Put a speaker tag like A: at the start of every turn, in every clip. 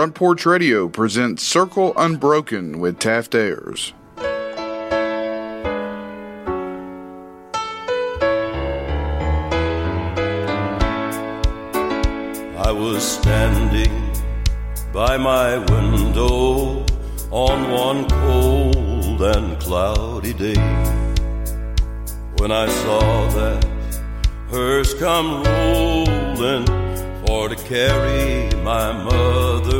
A: Front Porch Radio presents Circle Unbroken with Taft Ayers.
B: I was standing by my window on one cold and cloudy day when I saw that hearse come rolling for to carry my mother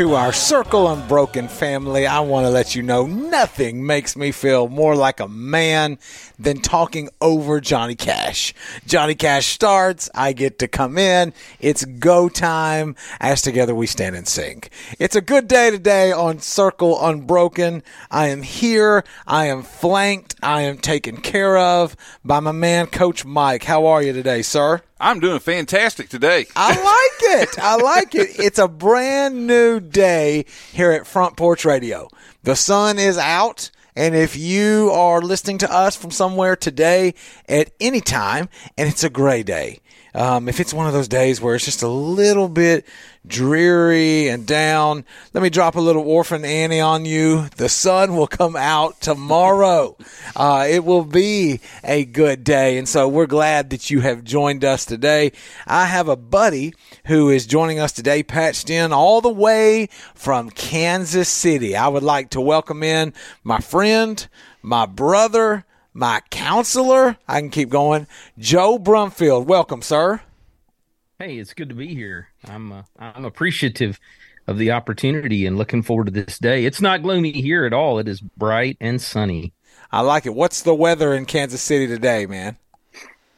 C: to our Circle Unbroken family, I want to let you know nothing makes me feel more like a man than talking over Johnny Cash. Johnny Cash starts, I get to come in, it's go time, as together we stand and sing. It's a good day today on Circle Unbroken. I am here, I am flanked, I am taken care of by my man, Coach Mike. How are you today, sir?
D: I'm doing fantastic today.
C: I like it. I like it. It's a brand new day here at Front Porch Radio. The sun is out. And if you are listening to us from somewhere today at any time, and it's a gray day, um, if it's one of those days where it's just a little bit dreary and down, let me drop a little Orphan Annie on you. The sun will come out tomorrow. Uh, it will be a good day. And so we're glad that you have joined us today. I have a buddy who is joining us today, patched in all the way from Kansas City. I would like to welcome in my friend, my brother, my counselor. I can keep going. Joe Brumfield. Welcome, sir.
E: Hey, it's good to be here. I'm uh, I'm appreciative of the opportunity and looking forward to this day. It's not gloomy here at all. It is bright and sunny.
C: I like it. What's the weather in Kansas City today, man?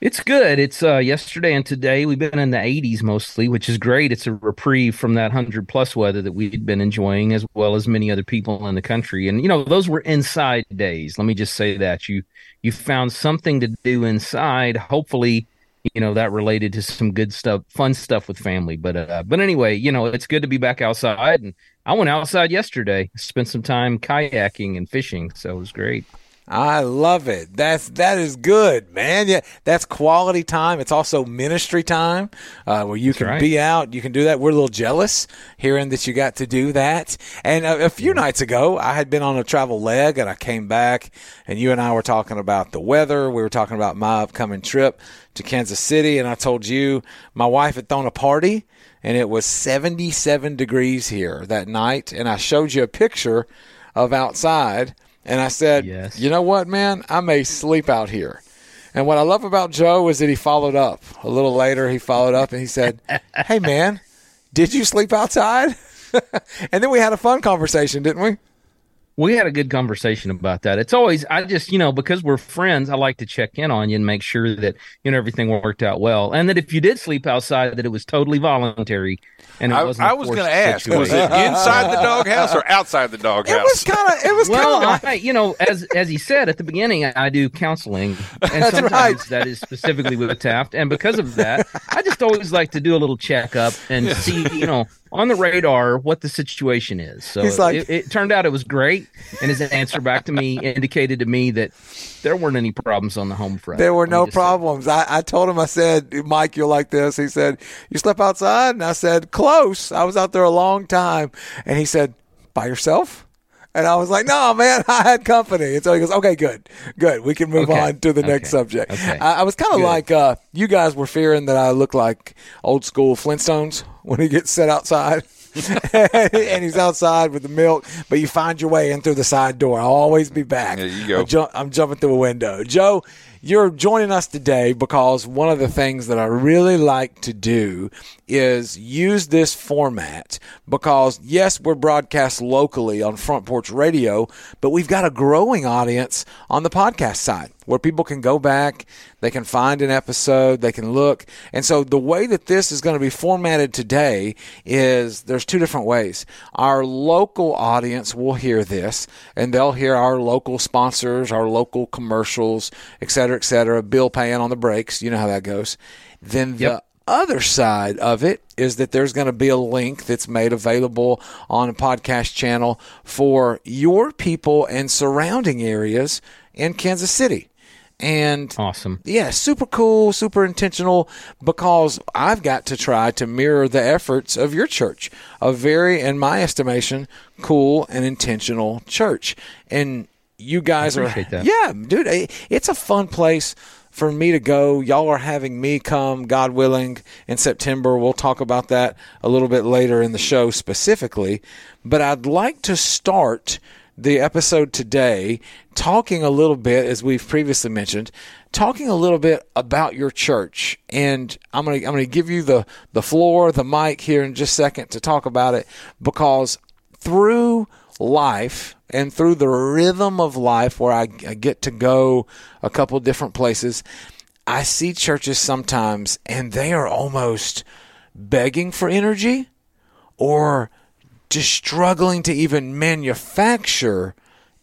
E: It's good. It's uh, yesterday and today we've been in the 80s mostly, which is great. It's a reprieve from that 100 plus weather that we'd been enjoying as well as many other people in the country. And you know, those were inside days. Let me just say that you you found something to do inside. Hopefully, you know that related to some good stuff, fun stuff with family. But uh, but anyway, you know, it's good to be back outside and I went outside yesterday, spent some time kayaking and fishing, so it was great.
C: I love it. That's that is good, man. Yeah, that's quality time. It's also ministry time uh, where you can
E: right.
C: be out. You can do that. We're a little jealous hearing that you got to do that. And a, a few nights ago, I had been on a travel leg, and I came back, and you and I were talking about the weather. We were talking about my upcoming trip to Kansas City, and I told you my wife had thrown a party, and it was 77 degrees here that night, and I showed you a picture of outside. And I said,
E: Yes.
C: you know what, man? I may sleep out here. And what I love about Joe is that he followed up. A little later, he followed up and he said, hey, man, did you sleep outside? and then we had a fun conversation, didn't we?
E: We had a good conversation about that. It's always I just you know because we're friends, I like to check in on you and make sure that you know everything worked out well, and that if you did sleep outside, that it was totally voluntary. And it
D: I,
E: wasn't. a
D: I was going to
E: forced
D: ask, was it inside the doghouse or outside the doghouse?
C: It was kind of, it was
E: Well,
C: kind of
E: I, you know, as as he said at the beginning, I, I do counseling, and
C: That's
E: sometimes
C: right.
E: that is specifically with Taft, and because of that, I just always like to do a little checkup and see, you know, on the radar what the situation is. So
C: He's like-
E: it, it turned out it was great, and his answer back to me indicated to me that there weren't any problems on the home front.
C: There were no problems. I, I told him, I said, Mike, you're like this. He said, You slept outside? And I said, Close. I was out there a long time. And he said, By yourself? And I was like, No, man, I had company. And so he goes, Okay, good. Good. We can move
E: Okay.
C: on to the next subject.
E: Okay.
C: I, I was kind of like, uh, you guys were fearing that I look like old school Flintstones when he gets set outside. and he's outside with the milk, but you find your way in through the side door. I'll always be back.
D: There you go.
C: I'm, ju- I'm jumping through a window. Joe, you're joining us today because one of the things that I really like to do is use this format because, yes, we're broadcast locally on Front Porch Radio, but we've got a growing audience on the podcast side where people can go back, they can find an episode, they can look. And so the way that this is going to be formatted today is there's two different ways. Our local audience will hear this and they'll hear our local sponsors, our local commercials, et cetera, et cetera, bill paying on the breaks. You know how that goes. Then the
E: Yep.
C: Other side of it is that there's going to be a link that's made available on a podcast channel for your people and surrounding areas in Kansas City. And
E: Awesome.
C: yeah, super cool, super intentional because I've got to try to mirror the efforts of your church. A very, in my estimation, cool and intentional church. And you guys are,
E: appreciate that.
C: yeah, dude, it's a fun place for me to go. Y'all are having me come, God willing, in September. We'll talk about that a little bit later in the show specifically. But I'd like to start the episode today talking a little bit, as we've previously mentioned, talking a little bit about your church. And I'm gonna I'm gonna give you the the floor, the mic here in just a second to talk about it because through life and through the rhythm of life where I, I get to go a couple different places, I see churches sometimes and they are almost begging for energy or just struggling to even manufacture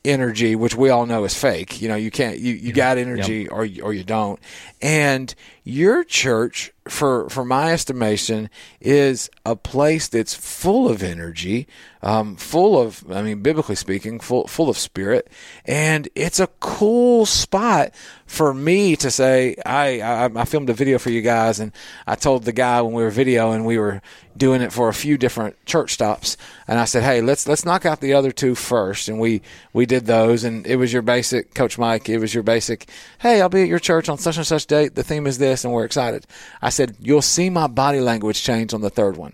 C: energy, which we all know is fake. You know, you can't you, you got energy or you- or you don't. And your church, for for my estimation, is a place that's full of energy, um, full of I mean, biblically speaking, full full of spirit, and it's a cool spot for me to say I, I I filmed a video for you guys, and I told the guy when we were videoing we were doing it for a few different church stops, and I said, hey, let's let's knock out the other two first, and we we did those, and it was your basic, Coach Mike, it was your basic, hey, I'll be at your church on such and such date. The theme is this, and we're excited. I said, you'll see my body language change on the third one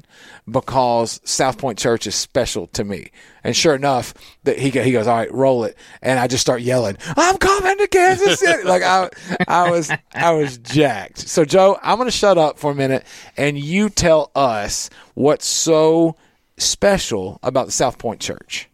C: because South Point Church is special to me. And sure enough, that he he goes, all right, roll it, and I just start yelling, I'm coming to Kansas City. like I I was I was jacked. So Joe, I'm gonna shut up for a minute, and you tell us what's so special about the South Point Church.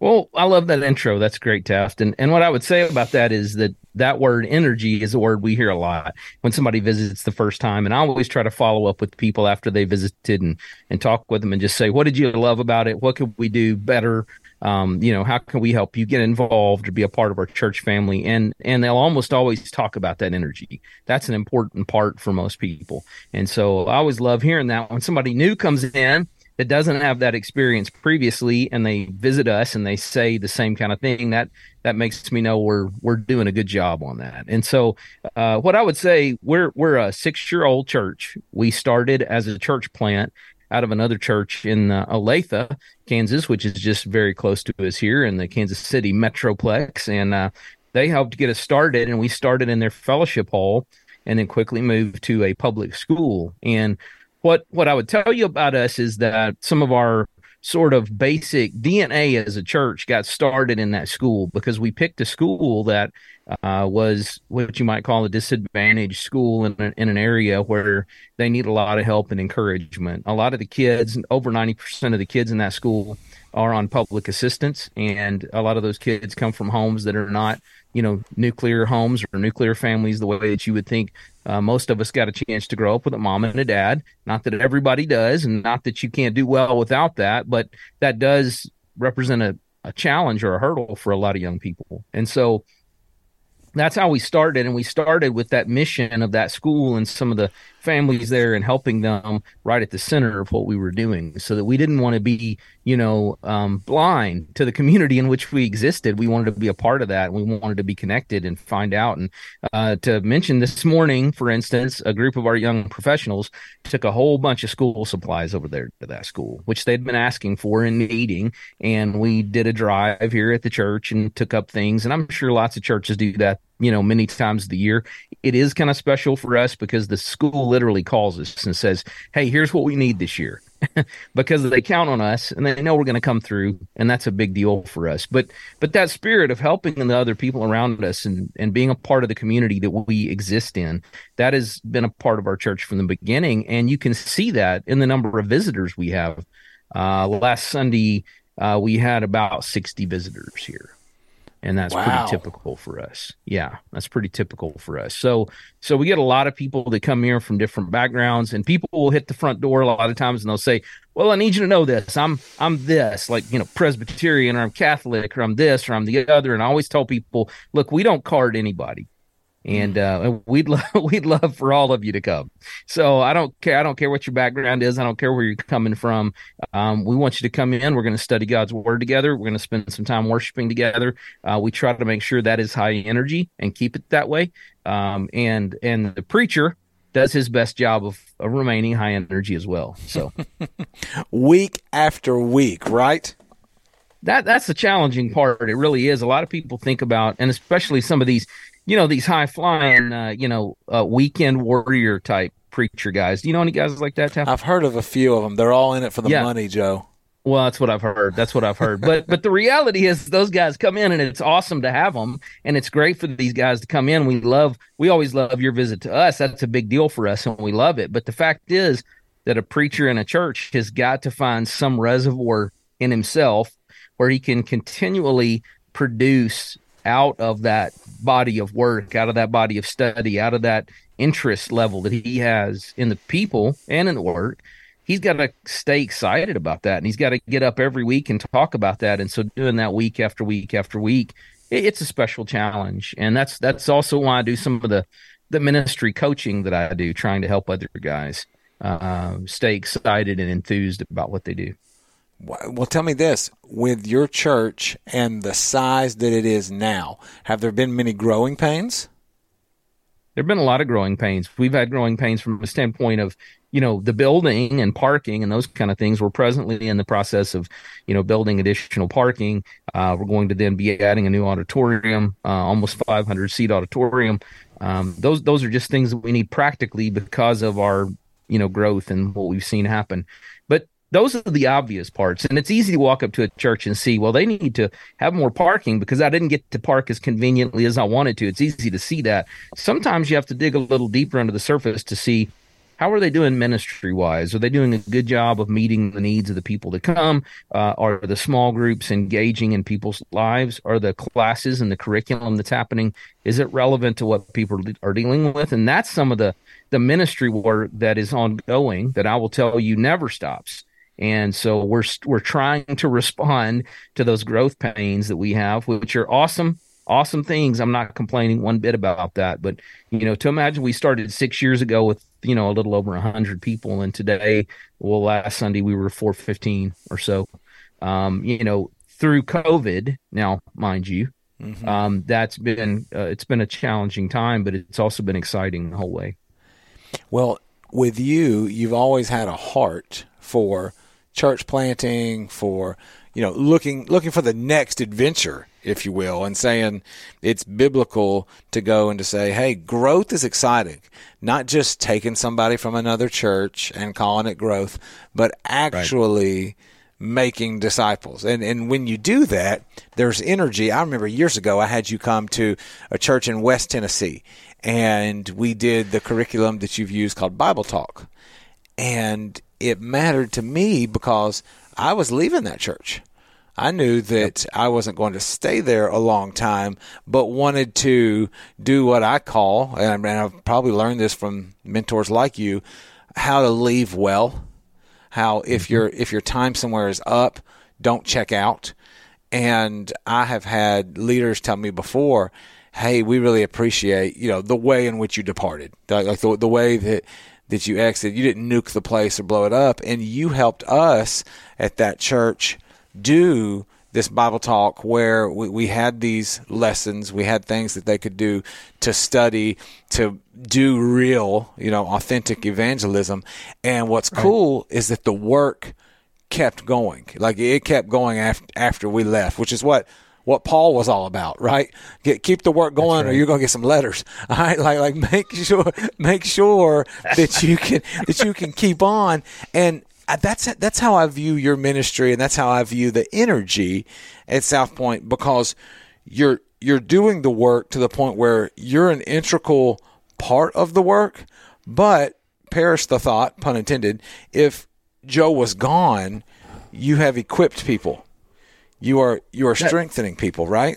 E: Well, I love that intro. That's great, Taft. And and what I would say about that is that that word energy is a word we hear a lot when somebody visits the first time. And I always try to follow up with people after they visited and and talk with them and just say, what did you love about it? What could we do better? Um, you know, how can we help you get involved or be a part of our church family? And and they'll almost always talk about that energy. That's an important part for most people. And so I always love hearing that when somebody new comes in that doesn't have that experience previously and they visit us and they say the same kind of thing that that makes me know we're we're doing a good job on that and so uh, what i would say we're we're a six year old church we started as a church plant out of another church in uh, olathe kansas which is just very close to us here in the kansas city metroplex. And uh, they helped get us started and we started in their fellowship hall and then quickly moved to a public school. And what what I would tell you about us is that some of our sort of basic DNA as a church got started in that school because we picked a school that uh, was what you might call a disadvantaged school in, in an area where they need a lot of help and encouragement. A lot of the kids, over 90% of the kids in that school, are on public assistance, and a lot of those kids come from homes that are not, you know, nuclear homes or nuclear families the way that you would think uh, most of us got a chance to grow up with a mom and a dad. Not that everybody does, and not that you can't do well without that, but that does represent a, a challenge or a hurdle for a lot of young people. And so that's how we started. And we started with that mission of that school and some of the families there and helping them right at the center of what we were doing so that we didn't want to be, you know, um, blind to the community in which we existed. We wanted to be a part of that. We wanted to be connected and find out. And uh, to mention this morning, for instance, a group of our young professionals took a whole bunch of school supplies over there to that school, which they'd been asking for and needing. And we did a drive here at the church and took up things. And I'm sure lots of churches do that you know many times of the year. It is kind of special for us because the school literally calls us and says hey here's what we need this year. Because they count on us and they know we're going to come through and that's a big deal for us. But but that spirit of helping the other people around us and and being a part of the community that we exist in that has been a part of our church from the beginning. And you can see that in the number of visitors we have. Uh last sunday uh, we had about 60 visitors here and that's
C: Wow.
E: pretty typical for us. Yeah, that's pretty typical for us. So so we get a lot of people that come here from different backgrounds and people will hit the front door a lot of times and they'll say, "Well, I need you to know this. I'm I'm this, like, you know, Presbyterian or I'm Catholic or I'm this or I'm the other." And I always tell people, "Look, we don't card anybody. And uh, we'd love we'd love for all of you to come. So I don't care. I don't care what your background is. I don't care where you're coming from. Um, we want you to come in. We're going to study God's word together. We're going to spend some time worshiping together. Uh, we try to make sure that is high energy and keep it that way. Um, and and the preacher does his best job of, of remaining high energy as well. So
C: week after week, right?
E: That that's the challenging part. It really is. A lot of people think about, and especially some of these you know these high flying, uh, you know, uh, weekend warrior type preacher guys. Do you know any guys like that?
C: I've heard of a few of them. They're all in it for the yeah. money, Joe.
E: Well, that's what I've heard. That's what I've heard. But but the reality is, those guys come in, and it's awesome to have them, and it's great for these guys to come in. We love, we always love your visit to us. That's a big deal for us, and we love it. But the fact is that a preacher in a church has got to find some reservoir in himself where he can continually produce out of that body of work, out of that body of study, out of that interest level that he has in the people and in the work, he's got to stay excited about that. And he's got to get up every week and talk about that. And so doing that week after week after week, it's a special challenge. And that's that's also why I do some of the the ministry coaching that I do, trying to help other guys uh, stay excited and enthused about what they do.
C: Well, tell me this: with your church and the size that it is now, have there been many growing pains?
E: There've been a lot of growing pains. We've had growing pains from a standpoint of, you know, the building and parking and those kind of things. We're presently in the process of, you know, building additional parking. Uh, we're going to then be adding a new auditorium, uh, almost 500 seat auditorium. Um, those those are just things that we need practically because of our, you know, growth and what we've seen happen those are the obvious parts. And it's easy to walk up to a church and see, well, they need to have more parking because I didn't get to park as conveniently as I wanted to. It's easy to see that. Sometimes you have to dig a little deeper under the surface to see how are they doing ministry wise? Are they doing a good job of meeting the needs of the people that come? Uh, are the small groups engaging in people's lives? Are the classes and the curriculum that's happening is it relevant to what people are dealing with? And that's some of the the ministry work that is ongoing that I will tell you never stops. And so we're we're trying to respond to those growth pains that we have, which are awesome, awesome things. I'm not complaining one bit about that. But you know, to imagine we started six years ago with you know a little over hundred people, and today, well, last Sunday we were 415 or so. Um, you know, through COVID, now mind you, mm-hmm. um, that's been uh, it's been a challenging time, but it's also been exciting the whole way.
C: Well, with you, you've always had a heart for church planting, for you know looking looking for the next adventure, if you will, and saying it's biblical to go and to say, hey, growth is exciting. Not just taking somebody from another church and calling it growth, but actually. Right making disciples. And and when you do that, there's energy. I remember years ago I had you come to a church in West Tennessee and we did the curriculum that you've used called Bible Talk. And it mattered to me because I was leaving that church. I knew that I wasn't going to stay there a long time, but wanted to do what I call, and I've probably learned this from mentors like you, how to leave well. How if mm-hmm. your if your time somewhere is up, don't check out. And I have had leaders tell me before, "Hey, we really appreciate you know the way in which you departed, like the the way that that you exited. You didn't nuke the place or blow it up, and you helped us at that church do this Bible talk where we, we had these lessons, we had things that they could do to study, to do real, you know, authentic evangelism. And what's right. cool is that the work kept going. Like it kept going after, after we left, which is what what Paul was all about, right? Get, keep the work going, right. or you're going to get some letters. All right, like like make sure make sure that you can that you can keep on, and uh, that's that's how I view your ministry, and that's how I view the energy at South Point because you're you're doing the work to the point where you're an integral part of the work, but perish the thought, pun intended, if Joe was gone, you have equipped people you are you are strengthening people, right?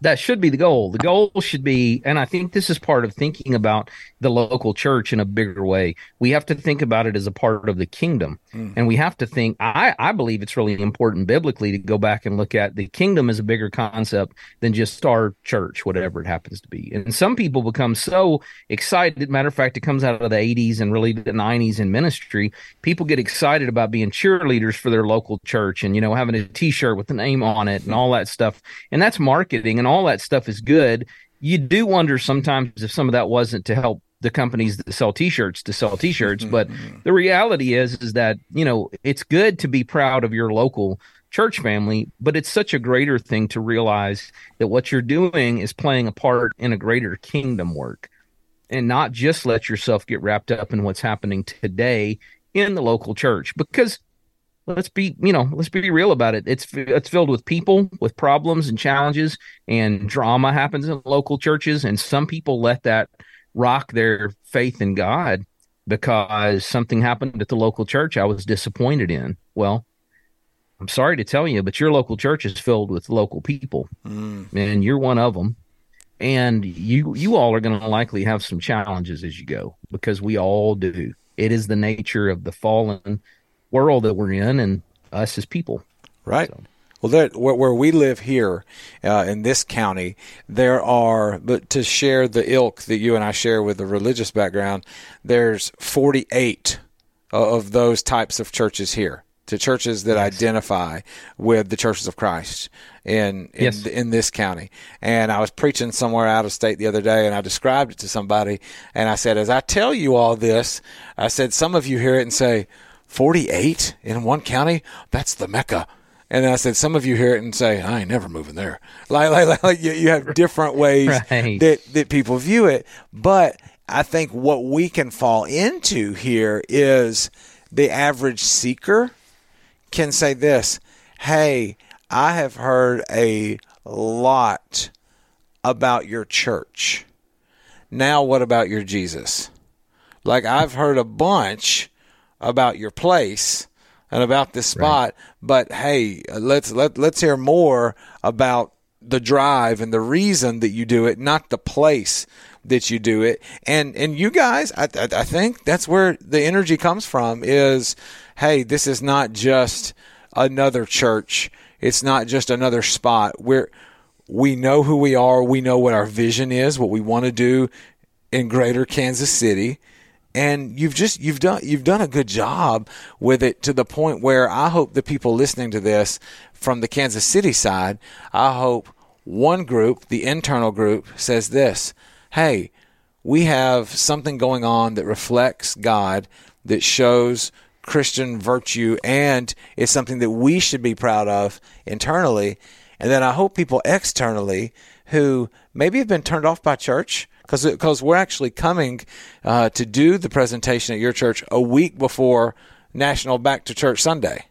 E: That should be the goal. The goal should be, and I think this is part of thinking about the local church in a bigger way. We have to think about it as a part of the kingdom. Mm. And we have to think, I, I believe it's really important biblically to go back and look at the kingdom as a bigger concept than just our church, whatever it happens to be. And some people become so excited. Matter of fact, it comes out of the 80s and really the 90s in ministry. People get excited about being cheerleaders for their local church and, you know, having a t shirt with the name on it and all that stuff. And that's marketing. And all that stuff is good. You do wonder sometimes if some of that wasn't to help the companies that sell t-shirts to sell t-shirts mm-hmm, but mm-hmm. the reality is is that you know it's good to be proud of your local church family but it's such a greater thing to realize that what you're doing is playing a part in a greater kingdom work and not just let yourself get wrapped up in what's happening today in the local church because let's be you know let's be real about it. It's it's filled with people with problems and challenges and drama happens in local churches and some people let that rock their faith in god because something happened at the local church i was disappointed in. Well i'm sorry to tell you but your local church is filled with local people mm. and you're one of them and you you all are going to likely have some challenges as you go because we all do. It is the nature of the fallen world that we're in and us as people.
C: Right. So. Well, there, where, where, we live here uh, in this county, there are, but to share the ilk that you and I share with the religious background, there's 48 of those types of churches here. To churches that yes. identify with the churches of Christ in in, yes. in this county. And I was preaching somewhere out of state the other day, and I described it to somebody, and I said, as I tell you all this, I said, some of you hear it and say, 48 in one county? That's the Mecca. And I said, some of you hear it and say, I ain't never moving there. Like, like, like you, you have different ways right. that, that people view it. But I think what we can fall into here is the average seeker can say this Hey, I have heard a lot about your church. Now, what about your Jesus? Like, I've heard a bunch about your place and about this spot, right. but hey, let's let let's hear more about the drive and the reason that you do it, not the place that you do it. And and you guys, I, I, I think that's where the energy comes from. Is hey, this is not just another church. It's not just another spot. We're we know who we are. We know what our vision is, what we want to do in Greater Kansas City and you've just you've done you've done a good job with it to the point where I hope the people listening to this from the Kansas City side, I hope one group, the internal group, says this: "Hey, we have something going on that reflects God, that shows Christian virtue, and it's something that we should be proud of internally." And then I hope people externally who maybe have been turned off by church because because we're actually coming uh, to do the presentation at your church a week before National Back to Church Sunday.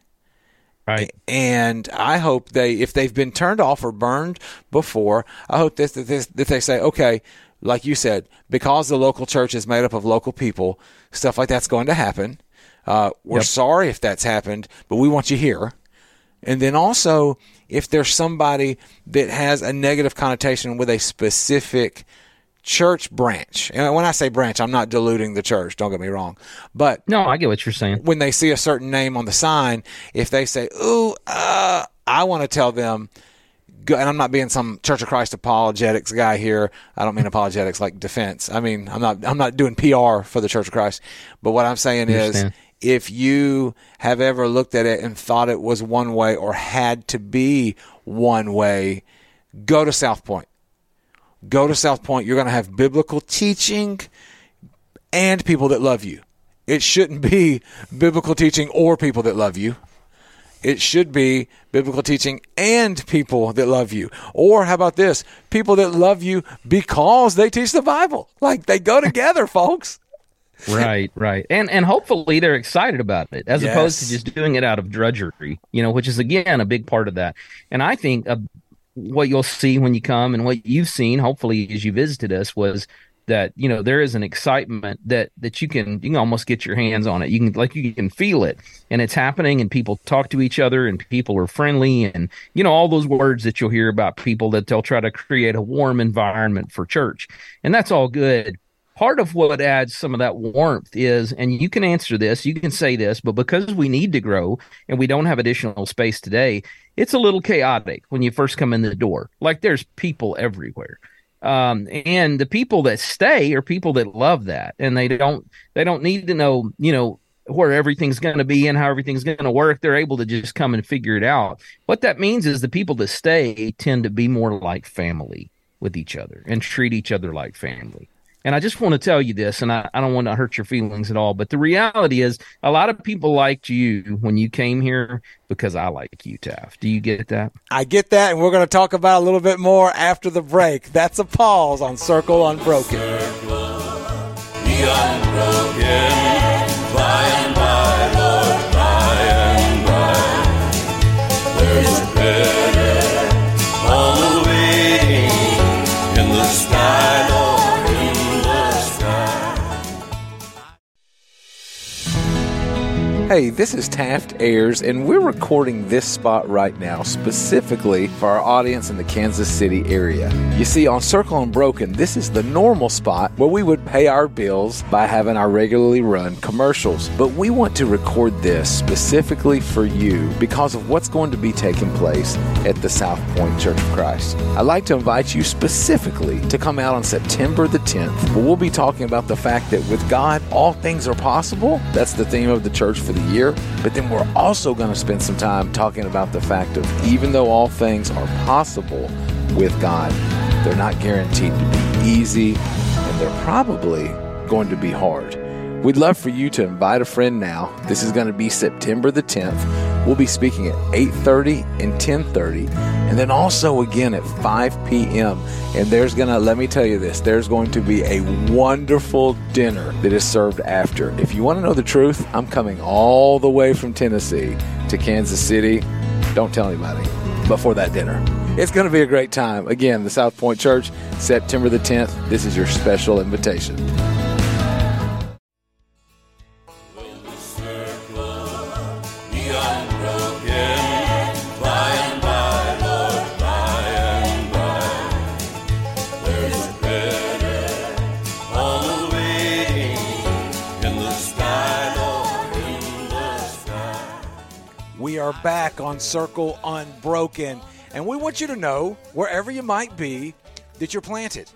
E: Right.
C: And I hope they, if they've been turned off or burned before, I hope that, that, that they say, okay, like you said, because the local church is made up of local people, stuff like that's going to happen. Uh, we're yep. sorry if that's happened, but we want you here. And then also, if there's somebody that has a negative connotation with a specific church branch. And when I say branch, I'm not diluting the church. Don't get me wrong. But
E: no, I get what you're saying.
C: When they see a certain name on the sign, if they say, "Ooh, uh, I want to tell them," and I'm not being some Church of Christ apologetics guy here. I don't mean apologetics like defense. I mean I'm not I'm not doing PR for the Church of Christ. But what I'm saying is if you have ever looked at it and thought it was one way or had to be one way, go to South Point go to South Point. You're going to have biblical teaching and people that love you. It shouldn't be biblical teaching or people that love you. It should be biblical teaching and people that love you. Or how about this? People that love you because they teach the Bible. Like they go together, folks.
E: right, right. And and hopefully they're excited about it as yes. opposed to just doing it out of drudgery, you know, which is again a big part of that. And I think a what you'll see when you come. And what you've seen, hopefully, as you visited us, was that you know there is an excitement that that you can you can almost get your hands on it. You can like you can feel it. And it's happening and people talk to each other and people are friendly and you know all those words that you'll hear about people that they'll try to create a warm environment for church. And that's all good part of what adds some of that warmth is and you can answer this you can say this but because we need to grow and we don't have additional space today it's a little chaotic when you first come in the door. Like there's people everywhere. Um, and the people that stay are people that love that and they don't they don't need to know you know where everything's going to be and how everything's going to work. They're able to just come and figure it out. What that means is the people that stay tend to be more like family with each other and treat each other like family and I just want to tell you this, and I, I, don't want to hurt your feelings at all, but the reality is a lot of people liked you when you came here because I like you, Taft. Do you get that?
C: I get that, and we're going to talk about a little bit more after the break. That's a pause on Circle Unbroken. Circle, Hey, this is Taft Ayers, and we're recording this spot right now specifically for our audience in the Kansas City area. You see, on Circle Unbroken, this is the normal spot where we would pay our bills by having our regularly run commercials. But we want to record this specifically for you because of what's going to be taking place at the South Point Church of Christ. I'd like to invite you specifically to come out on September the 10th, where we'll be talking about the fact that with God, all things are possible. That's the theme of the church for the the year. But then we're also going to spend some time talking about the fact of even though all things are possible with God, they're not guaranteed to be easy and they're probably going to be hard. We'd love for you to invite a friend now. This is going to be September the 10th. We'll be speaking at 8:30 and 10:30 and then also again at 5 p.m. And there's to let me tell you this, there's going to be a wonderful dinner that is served after. If you want to know the truth, I'm coming all the way from Tennessee to Kansas City. Don't tell anybody before that dinner. It's going to be a great time. Again, the South Point Church, September the 10th. This is your special invitation. Back on Circle Unbroken. And we want you to know, wherever you might be, that you're planted.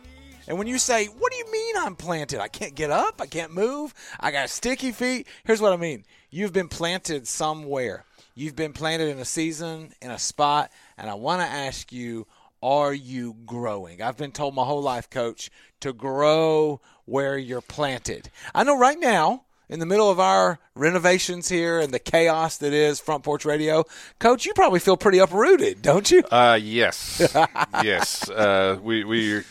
C: And when you say, What do you mean I'm planted? I can't get up, I can't move, I got sticky feet. Here's what I mean you've been planted somewhere. You've been planted in a season, in a spot, and I want to ask you, are you growing? I've been told my whole life, coach, to grow where you're planted. I know right now, in the middle of our renovations here and the chaos that is Front Porch Radio, Coach, you probably feel pretty uprooted, don't you?
D: Uh, yes, yes. Uh, we we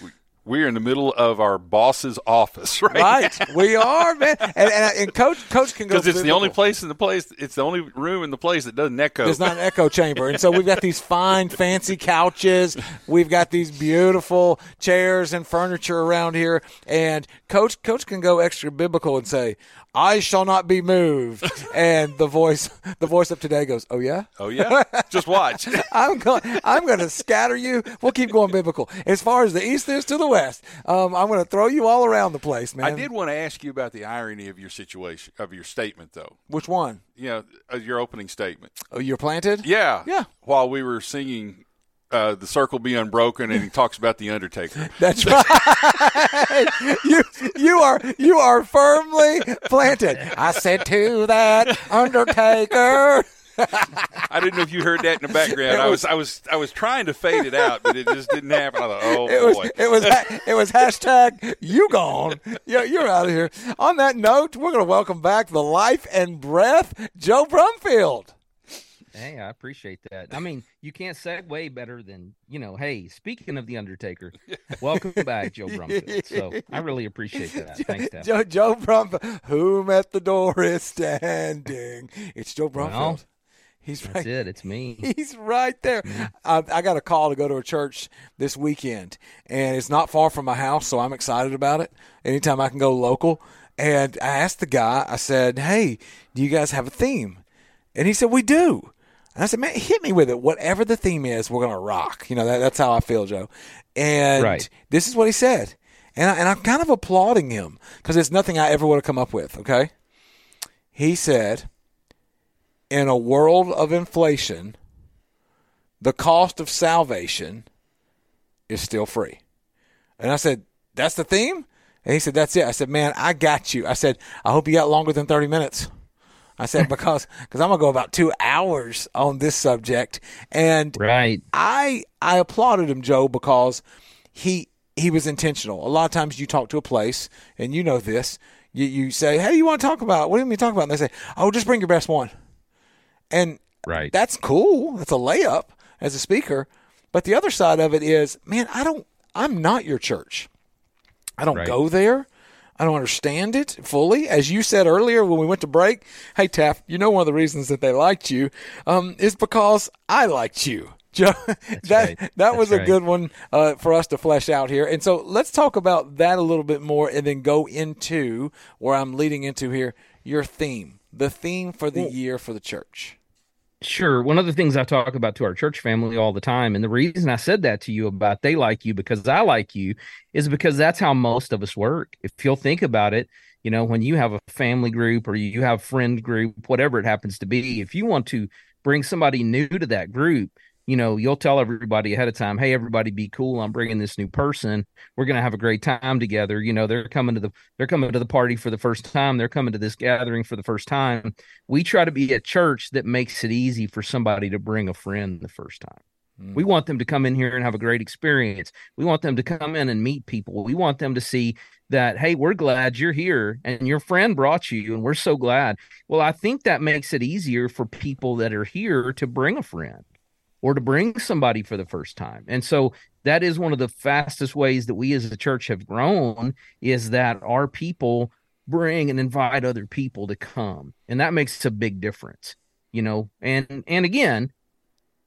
D: we're in the middle of our boss's office, right?
C: Right, we are, man. And, and, and coach, coach can go
D: because it's the only place in the place. It's the only room in the place that doesn't echo.
C: It's not an echo chamber, and so we've got these fine, fancy couches. We've got these beautiful chairs and furniture around here, and coach, coach can go extra biblical and say, I shall not be moved. and the voice, the voice of today goes, "Oh yeah,
D: oh yeah, just watch."
C: I'm going, I'm going to scatter you. We'll keep going biblical. As far as the east is to the west, um, I'm going to throw you all around the place, man.
D: I did want to ask you about the irony of your situation, of your statement, though.
C: Which one?
D: You know, uh, your opening statement.
C: Oh, you're planted.
D: Yeah,
C: yeah.
D: While we were singing uh, the circle be unbroken, and he talks about the Undertaker.
C: That's right. you you are you are firmly planted. I said to that Undertaker.
D: I didn't know if you heard that in the background. I was I was I was trying to fade it out, but it just didn't happen. I thought, oh
C: it
D: boy,
C: was, it was it was hashtag you gone. Yeah, you're out of here. On that note, we're going to welcome back the life and breath Joe Brumfield.
E: Hey, I appreciate that. I mean, you can't segue better than you know. Hey, speaking of the Undertaker, welcome back, Joe Brumfield. So I really appreciate that. Thanks, Dad.
C: Joe, Joe Brumfield, whom at the door is standing. It's Joe Brumfield. Well, He's
E: That's
C: right.
E: it. It's me.
C: He's right there. I, I got a call to go to a church this weekend, and it's not far from my house, so I'm excited about it. Anytime I can go local. And I asked the guy, I said, Hey, do you guys have a theme? And he said, We do. And I said, Man, hit me with it. Whatever the theme is, we're going to rock. You know, that, that's how I feel, Joe. And
E: Right.
C: this is what he said. And, I, and I'm kind of applauding him because it's nothing I ever would have come up with, okay? He said, in a world of inflation, the cost of salvation is still free. And I said, That's the theme? And he said, That's it. I said, Man, I got you. I said, I hope you got longer than 30 minutes. I said, Because cause I'm going to go about two hours on this subject. And
E: Right.
C: I I applauded him, Joe, because he he was intentional. A lot of times you talk to a place, and you know this. You you say, "Hey, you want to talk about? What do you mean talk about?" And they say, "Oh, just bring your best one." And
E: Right.
C: that's cool. That's a layup as a speaker. But the other side of it is, man, I don't. I'm not your church. I don't
E: Right.
C: go there. I don't understand it fully. As you said earlier when we went to break, hey Taft, you know one of the reasons that they liked you um, is because I liked you. Joe, that
E: right.
C: that
E: That's
C: was a
E: right.
C: good one uh, for us to flesh out here. And so let's talk about that a little bit more, and then go into where I'm leading into here. Your theme, the theme for the year for the church.
E: Sure. One of the things I talk about to our church family all the time, and the reason I said that to you about they like you because I like you is because that's how most of us work. If you'll think about it, you know, when you have a family group or you have friend group, whatever it happens to be, if you want to bring somebody new to that group, you know, you'll tell everybody ahead of time, hey, everybody be cool. I'm bringing this new person. We're going to have a great time together. You know, they're coming to the they're coming to the party for the first time. They're coming to this gathering for the first time. We try to be a church that makes it easy for somebody to bring a friend the first time. Hmm. We want them to come in here and have a great experience. We want them to come in and meet people. We want them to see that, hey, we're glad you're here and your friend brought you, and we're so glad. Well, I think that makes it easier for people that are here to bring a friend or to bring somebody for the first time. And so that is one of the fastest ways that we as a church have grown is that our people bring and invite other people to come. And that makes a big difference, you know. And and again,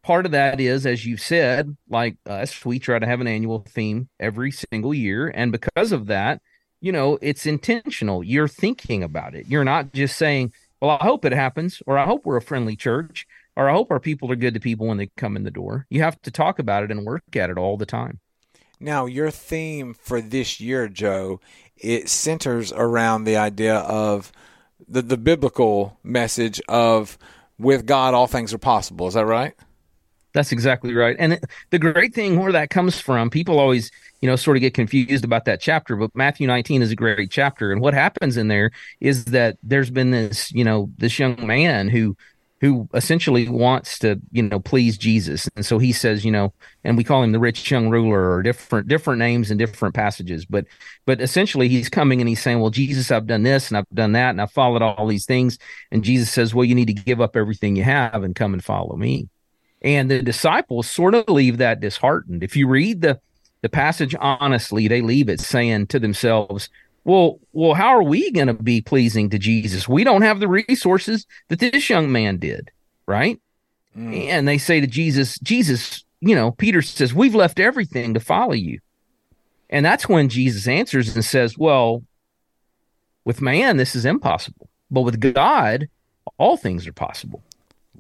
E: part of that is as you've said, like us, we try to have an annual theme every single year and because of that, you know, it's intentional. You're thinking about it. You're not just saying, well, I hope it happens or I hope we're a friendly church or I hope our people are good to people when they come in the door. You have to talk about it and work at it all the time.
C: Now, your theme for this year, Joe, it centers around the idea of the, the biblical message of with God, all things are possible. Is that right?
E: That's exactly right. And it, the great thing where that comes from, people always, you know, sort of get confused about that chapter, but Matthew 19 is a great chapter. And what happens in there is that there's been this, you know, this young man who who essentially wants to, you know, please Jesus. And so he says, you know, and we call him the rich young ruler or different different names in different passages, but but essentially he's coming and he's saying, "Well, Jesus, I've done this and I've done that and I've followed all these things." And Jesus says, "Well, you need to give up everything you have and come and follow me." And the disciples sort of leave that disheartened. If you read the the passage honestly, they leave it saying to themselves, well, well, how are we going to be pleasing to Jesus? We don't have the resources that this young man did, right? Mm. And they say to Jesus, Jesus, you know, Peter says, We've left everything to follow you. And that's when Jesus answers and says, Well, with man, this is impossible. But with God, all things are possible.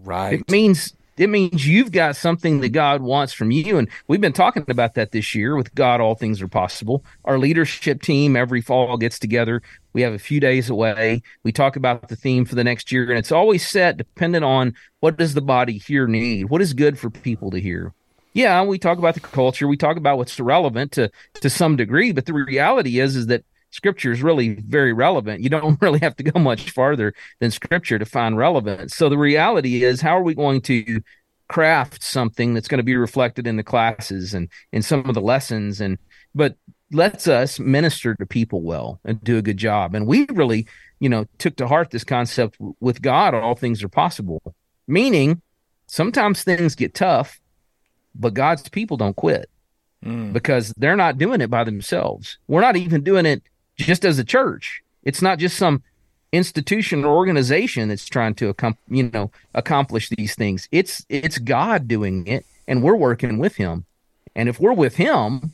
C: Right.
E: It means it means you've got something that God wants from you. And we've been talking about that this year with God, all things are possible. Our leadership team every fall gets together. We have a few days away. We talk about the theme for the next year, and it's always set dependent on what does the body here need? What is good for people to hear? Yeah, we talk about the culture, we talk about what's relevant to to some degree, but the reality is is that scripture is really very relevant. You don't really have to go much farther than scripture to find relevance. So the reality is, how are we going to craft something that's going to be reflected in the classes and in some of the lessons and but lets us minister to people well and do a good job. And we really, you know, took to heart this concept with God, all things are possible. Meaning sometimes things get tough, but God's people don't quit hmm. because they're not doing it by themselves. We're not even doing it just as a church. It's not just some institution or organization that's trying to you know accomplish these things. It's it's God doing it, and we're working with Him. And if we're with Him,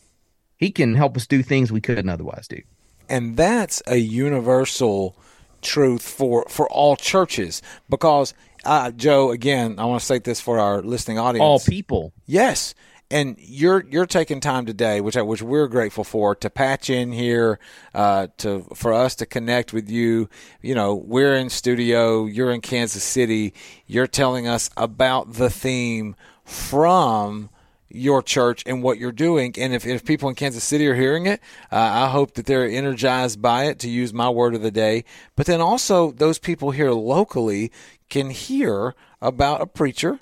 E: He can help us do things we couldn't otherwise do.
C: And that's a universal truth for for all churches because uh, Joe, again, I want to state this for our listening audience.
E: All people.
C: Yes, and you're you're taking time today, which I, which we're grateful for, to patch in here, uh, to for us to connect with you. You know, we're in studio, you're in Kansas City, you're telling us about the theme from your church and what you're doing. And if, if people in Kansas City are hearing it, uh, I hope that they're energized by it, to use my word of the day. But then also, those people here locally can hear about a preacher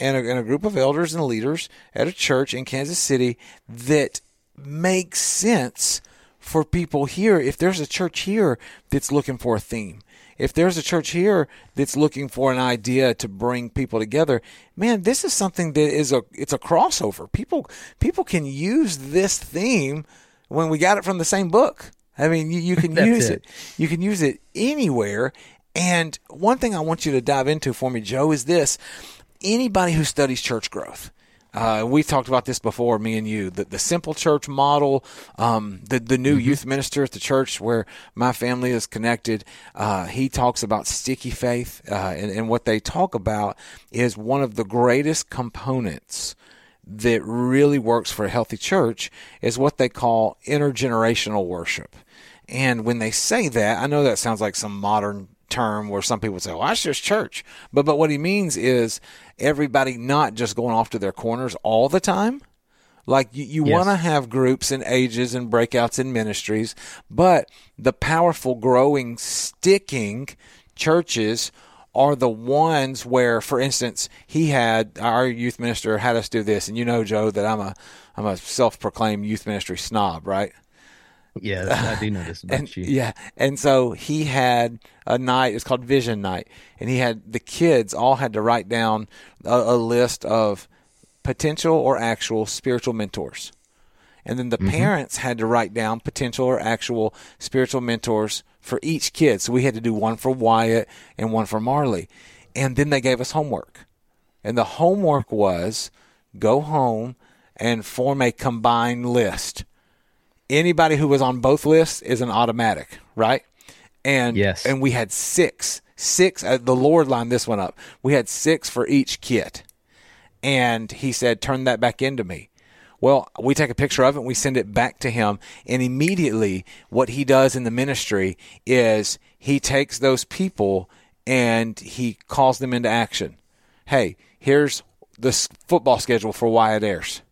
C: and a, and a group of elders and leaders at a church in Kansas City that makes sense for people here. If there's a church here that's looking for a theme, if there's a church here that's looking for an idea to bring people together, man, this is something that is a it's a crossover. People people can use this theme when we got it from the same book. I mean, you, you can use it. it. You can use it anywhere. And one thing I want you to dive into for me, Joe, is this anybody who studies church growth, uh, we talked about this before, me and you. The, the simple church model, um, the the new mm-hmm. youth minister at the church where my family is connected. Uh, he talks about sticky faith, uh, and, and what they talk about is one of the greatest components that really works for a healthy church is what they call intergenerational worship. And when they say that, I know that sounds like some modern term where some people say, "Well, that's just church," but but what he means is everybody not just going off to their corners all the time. Like you, you yes. want to have groups and ages and breakouts and ministries, but the powerful, growing, sticking churches are the ones where, for instance, he had our youth minister had us do this, and you know, Joe, that I'm a I'm a self-proclaimed youth ministry snob, right?
E: Yeah, I do know this about
C: and,
E: you.
C: Yeah, and so he had a night. It's called Vision Night, and he had the kids all had to write down a, a list of potential or actual spiritual mentors, and then the mm-hmm. parents had to write down potential or actual spiritual mentors for each kid. So we had to do one for Wyatt and one for Marley, and then they gave us homework, and the homework was go home and form a combined list anybody who was on both lists is an automatic, right? And
E: yes,
C: and we had six, six. Uh, the Lord lined this one up. We had six for each kit, and He said, "Turn that back into me." Well, we take a picture of it and we send it back to him. And immediately, what he does in the ministry is he takes those people and he calls them into action. Hey, here's the football schedule for Wyatt Ayers.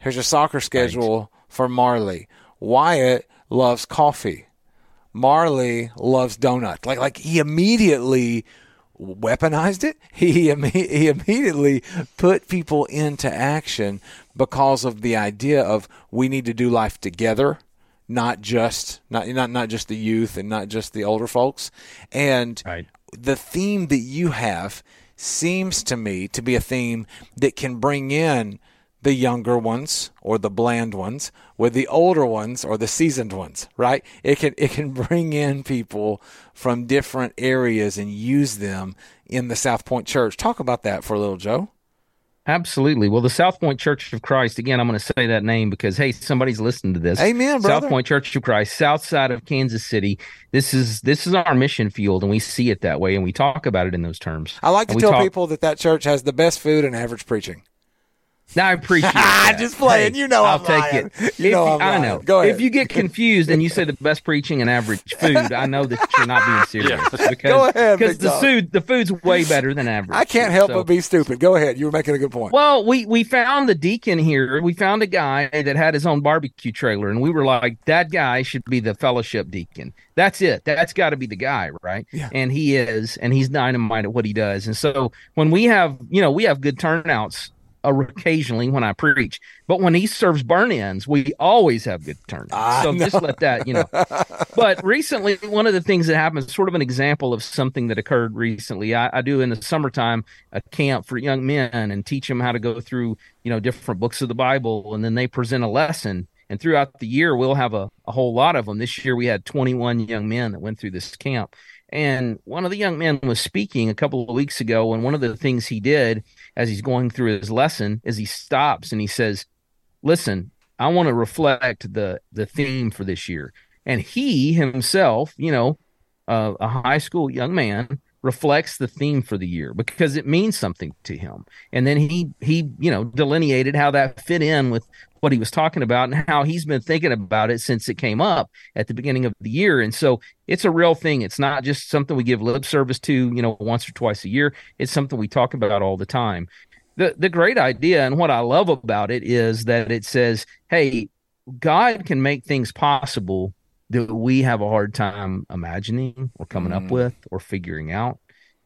C: Here's a soccer schedule for Marley. Wyatt loves coffee. Marley loves donut. Like like he immediately weaponized it. He he immediately put people into action because of the idea of we need to do life together, not just not not not just the youth and not just the older folks. And
E: right.
C: the theme that you have seems to me to be a theme that can bring in the younger ones or the bland ones with the older ones or the seasoned ones, right? It can it can bring in people from different areas and use them in the South Point Church. Talk about that for a little, Joe.
E: Absolutely. Well, the South Point Church of Christ, again, I'm going to say that name because, hey, somebody's listening to this.
C: Amen, brother.
E: South Point Church of Christ, south side of Kansas City. This is this is our mission field, and we see it that way, and we talk about it in those terms.
C: I like
E: to
C: tell
E: talk-
C: people that that church has the best food and average preaching.
E: Now I appreciate ah, that.
C: Just playing. Hey, you know,
E: I'll
C: I'm
E: take
C: lying.
E: it.
C: You know,
E: I know.
C: Go ahead.
E: If you get confused and you say the best preaching and average food, I know that you're not being serious.
D: Yeah.
E: Because,
C: Go ahead,
E: because the food, the food's way better than average.
C: I can't help so, but be stupid. Go ahead. You were making a good point.
E: Well, we we found the deacon here. We found a guy that had his own barbecue trailer, and we were like, that guy should be the fellowship deacon. That's it. That's got to be the guy, right?
C: Yeah.
E: And he is, and he's dynamite at what he does. And so when we have, you know, we have good turnouts Uh, occasionally when I preach, but when he serves burnt ends, we always have good turns. so know. just let that, you know. but recently, one of the things that happened, sort of an example of something that occurred recently. I, I, do in the summertime a camp for young men and teach them how to go through, you know, different books of the Bible, and then they present a lesson. And throughout the year, we'll have a, a whole lot of them. This year, we had 21 young men that went through this camp. And one of the young men was speaking a couple of weeks ago, and one of the things he did as he's going through his lesson is he stops and he says, "Listen, I want to reflect the the theme for this year." And he himself, you know, uh, a high school young man, reflects the theme for the year because it means something to him. And then he he you know delineated how that fit in with what he was talking about and how he's been thinking about it since it came up at the beginning of the year. And so it's a real thing. It's not just something we give lip service to, you know, once or twice a year. It's something we talk about all the time. The the great idea and what I love about it is that it says, "Hey, God can make things possible that we have a hard time imagining or coming mm. up with or figuring out.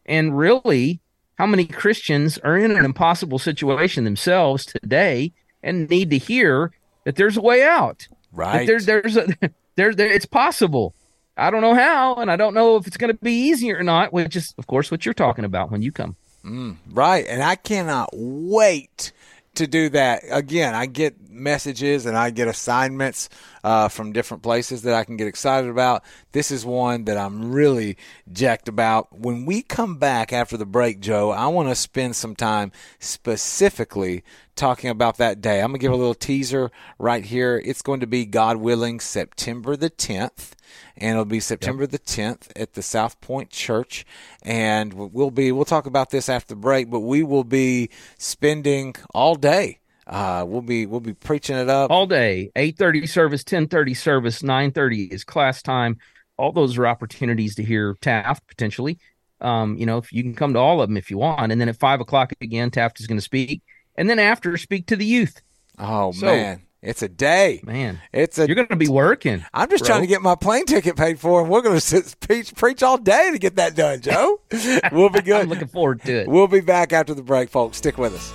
E: And really, how many Christians are in an impossible situation themselves today and need to hear that there's a way out?
C: Right.
E: That there, there's a there, there it's possible. I don't know how, and I don't know if it's going to be easier or not, which is, of course, what you're talking about when you come.
C: Mm, right. And I cannot wait to do that. Again, I get messages and I get assignments uh, from different places that I can get excited about. This is one that I'm really jacked about. When we come back after the break, Joe, I want to spend some time specifically talking about that day. I'm going to give a little teaser right here. It's going to be, God willing, September the 10th and it'll be September yep. the 10th at the South Point Church. And we'll be we'll talk about this after the break, but we will be spending all day. Uh, we'll be we'll be preaching it up
E: all day. Eight thirty service, ten thirty service, nine thirty is class time. All those are opportunities to hear Taft potentially. Um, you know, if you can come to all of them if you want, and then at five o'clock again, Taft is going to speak, and then after speak to the youth.
C: Oh so, man, it's a day,
E: man.
C: It's a.
E: You're going to be working.
C: I'm just bro. trying to get my plane ticket paid for, and we're going to preach, preach all day to get that done, Joe. we'll be good.
E: I'm looking forward to it.
C: We'll be back after the break, folks. Stick with us.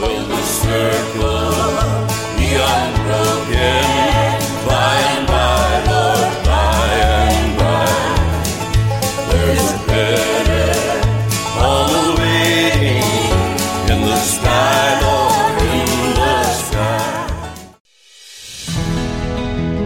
C: Will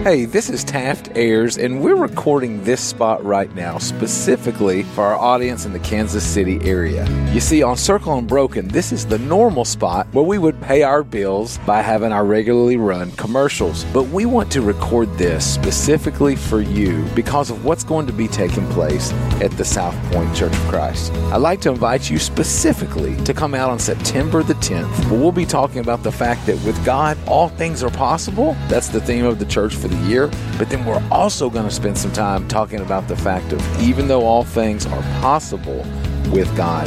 C: Hey, this is Taft Ayers, and we're recording this spot right now specifically for our audience in the Kansas City area. You see, on Circle Unbroken, this is the normal spot where we would pay our bills by having our regularly run commercials. But we want to record this specifically for you because of what's going to be taking place at the South Point Church of Christ. I'd like to invite you specifically to come out on September the 10th, where we'll be talking about the fact that with God, all things are possible. That's the theme of the church for the the year. But then we're also going to spend some time talking about the fact of even though all things are possible with God,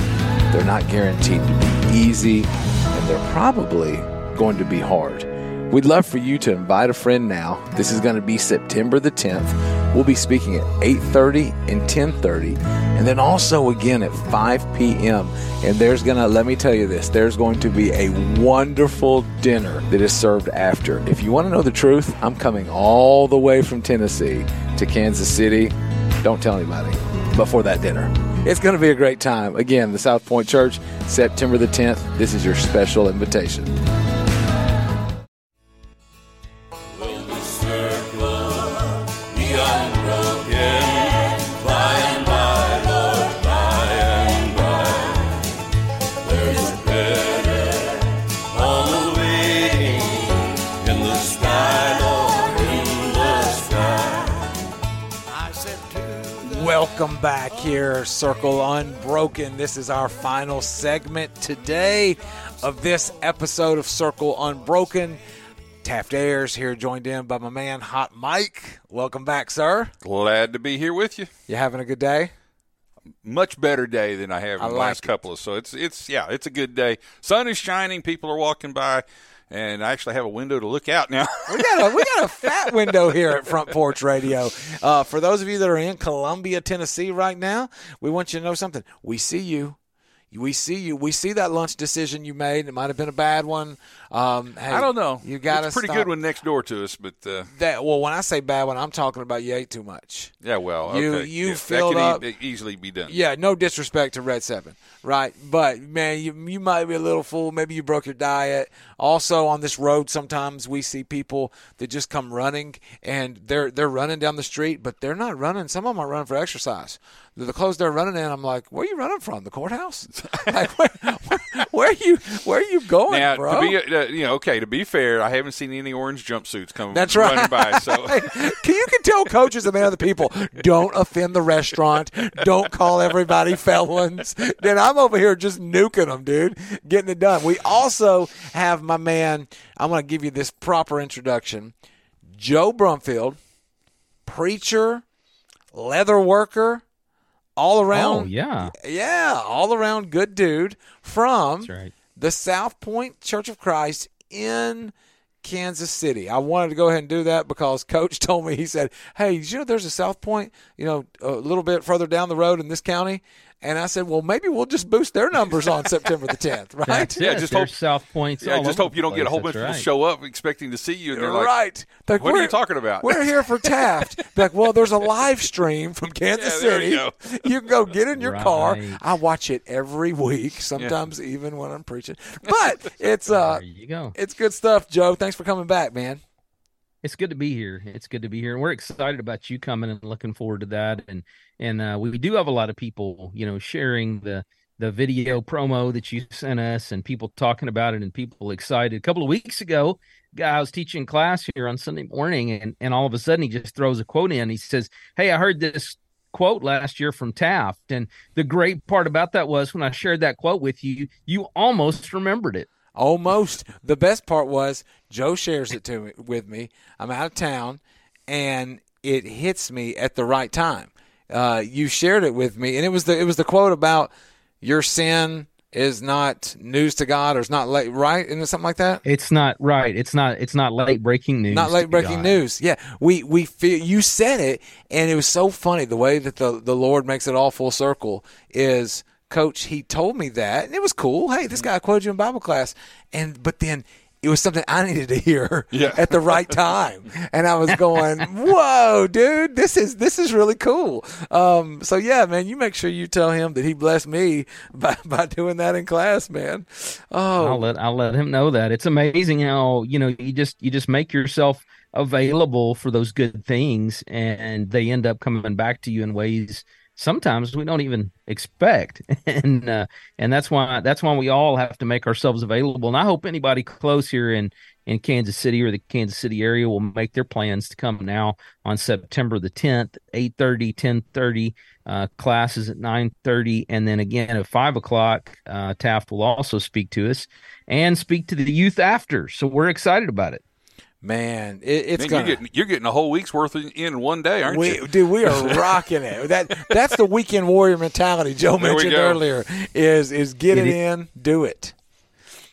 C: they're not guaranteed to be easy and they're probably going to be hard. We'd love for you to invite a friend now. This is going to be September the 10th. We'll be speaking at 8:30 and 10:30 and then also again at 5 p.m. And there's to let me tell you this, there's going to be a wonderful dinner that is served after. If you want to know the truth, I'm coming all the way from Tennessee to Kansas City. Don't tell anybody. But for that dinner. It's going to be a great time. Again, the South Point Church, September the 10th. This is your special invitation. Circle Unbroken. This is our final segment today of this episode of Circle Unbroken. Taft Ayers here, joined in by my man Hot Mike. Welcome back, sir.
D: Glad to be here with you.
C: You having a good day?
D: Much better day than I have in I the like last it. couple of. So it's it's yeah, it's a good day. Sun is shining. People are walking by and I actually have a window to look out now.
C: we got a we got a fat window here at Front Porch Radio. Uh, for those of you that are in Columbia, Tennessee, right now, we want you to know something. We see you. We see you. We see that lunch decision you made. It might have been a bad one. Um, hey, I
D: don't know.
C: You got
D: a pretty
C: stop.
D: good one next door to us, but uh,
C: that. Well, when I say bad one, I'm talking about you ate too much.
D: Yeah, well,
C: you
D: okay.
C: you
D: yeah,
C: filled
D: that
C: up.
D: E- easily be done.
C: Yeah, no disrespect to Red Seven, right? But man, you you might be a little full. Maybe you broke your diet. Also, on this road, sometimes we see people that just come running and they're they're running down the street, but they're not running. Some of them are running for exercise the clothes they're running in, I'm like, where are you running from? The courthouse? like, where, where, where, are you? Where are you going,
D: now,
C: bro?
D: To be, uh, you know, okay. To be fair, I haven't seen any orange jumpsuits coming.
C: That's right.
D: Running by, so
C: can you can tell coaches and other people don't offend the restaurant, don't call everybody felons. Then I'm over here just nuking them, dude, getting it done. We also have my man. I'm going to give you this proper introduction. Joe Brumfield, preacher, leather worker, all oh, around.
E: Oh yeah,
C: yeah, all around good dude from
E: right.
C: the South Point Church of Christ in Kansas City. I wanted to go ahead and do that because Coach told me he said, "Hey, you know there's a South Point, you know, a little bit further down the road in this county." And I said, well, maybe we'll just boost their numbers on September the 10th, right?
E: That's
D: Yeah,
E: it.
D: just
E: There's
D: hope-
E: South Points.
D: yeah.
E: all
D: Just hope you don't get a
E: place.
D: whole bunch of people show up expecting to see you, and they're like,
C: right. Like,
D: "What are you talking about?"
C: We're here for Taft. Like, well, there's a live stream from Kansas
D: Yeah,
C: City.
D: you go.
C: You can go get in your car. I watch it every week, sometimes even when I'm preaching. But it's uh
E: There you go.
C: it's good stuff, Joe. Thanks for coming back, man.
E: It's good to be here. It's good to be here, and we're excited about you coming and looking forward to that. And and uh, we do have a lot of people, you know, sharing the the video promo that you sent us, and people talking about it, and people excited. A couple of weeks ago, I was teaching class here on Sunday morning, and and all of a sudden he just throws a quote in. He says, "Hey, I heard this." quote last year from Taft and the great part about that was when I shared that quote with you you almost remembered it
C: Almost. The best part was Joe shares it to me with me. I'm out of town, and it hits me at the right time. Uh, you shared it with me, and it was the it was the quote about your sin is not news to God or it's not late, right? Isn't something like that?
E: It's not right. It's not. It's not late breaking news.
C: Not late breaking
E: God.
C: news. Yeah, we we feel you said it, and it was so funny the way that the the Lord makes it all full circle. Is Coach? He told me that, and it was cool. Hey, this guy quoted you in Bible class, and but then. It was something I needed to hear
D: Yeah.
C: at the right time, and I was going, "Whoa, dude, this is this is really cool." Um, so yeah, man, you make sure you tell him that he blessed me by, by doing that in class, man. Oh,
E: I'll let I'll let him know that. It's amazing how you know you just you just make yourself available for those good things, and they end up coming back to you in ways sometimes we don't even expect. And uh, and that's why that's why we all have to make ourselves available. And i hope anybody close here in in kansas city or the kansas city area will make their plans to come now on september the 10th 8.30 10.30 uh, classes at 9.30 and then again at 5 o'clock uh, taft will also speak to us and speak to the youth after. So we're excited about it
C: man, it, it's
D: Man,
C: gonna.
D: you're getting you're getting a whole week's worth in in one day, aren't
C: we,
D: you?
C: Dude, we are rocking it. That that's the weekend warrior mentality Joe
D: There
C: mentioned earlier. Is is get it,
E: It is-
C: in, do it.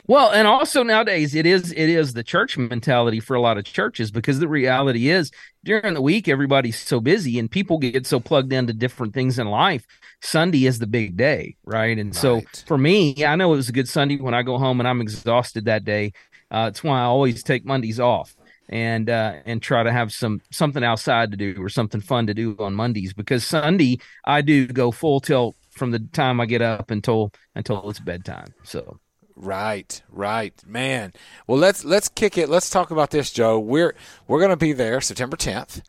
E: Well, and also nowadays it is it is the church mentality for a lot of churches because the reality is during the week everybody's so busy and people get so plugged into different things in life. Sunday is the big day, right? And so for me, I know it was a good Sunday when I go home and I'm exhausted that day. Uh, it's why I always take Mondays off and uh, and try to have some something outside to do or something fun to do on Mondays because Sunday I do go full tilt from the time I get up until until it's bedtime. So
C: Right, right, man. Well, let's let's kick it. Let's talk about this, Joe. We're we're going to be there September 10th,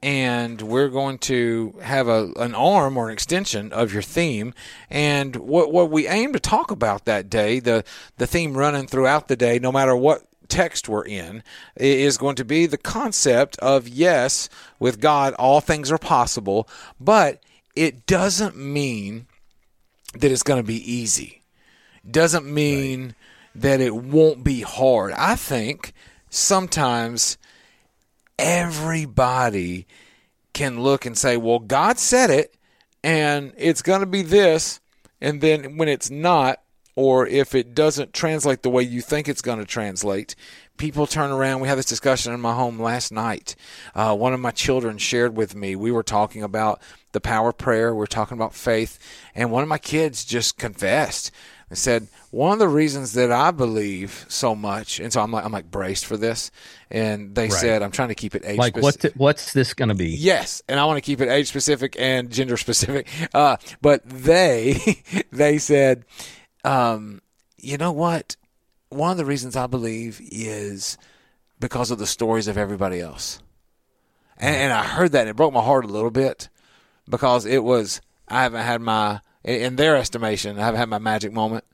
C: and we're going to have a an arm or an extension of your theme. And what what we aim to talk about that day, the the theme running throughout the day, no matter what text we're in, is going to be the concept of yes, with God, all things are possible, but it doesn't mean that it's going to be easy doesn't mean that it won't be hard. I think sometimes everybody can look and say, well, God said it, and it's going to be this. And then when it's not, or if it doesn't translate the way you think it's going to translate, people turn around. We had this discussion in my home last night. Uh, one of my children shared with me, we were talking about the power of prayer, we were talking about faith, and one of my kids just confessed. I said one of the reasons that I believe so much, and so I'm like I'm like braced for this, and they said I'm trying to keep it age specific.
E: like
C: speci-
E: what what's this going to be?
C: Yes, and I want to keep it age specific and gender specific. Uh, but they they said, um, you know what? One of the reasons I believe is because of the stories of everybody else, and, and I heard that and it broke my heart a little bit because it was I haven't had my, in their estimation, I haven't had my magic moment.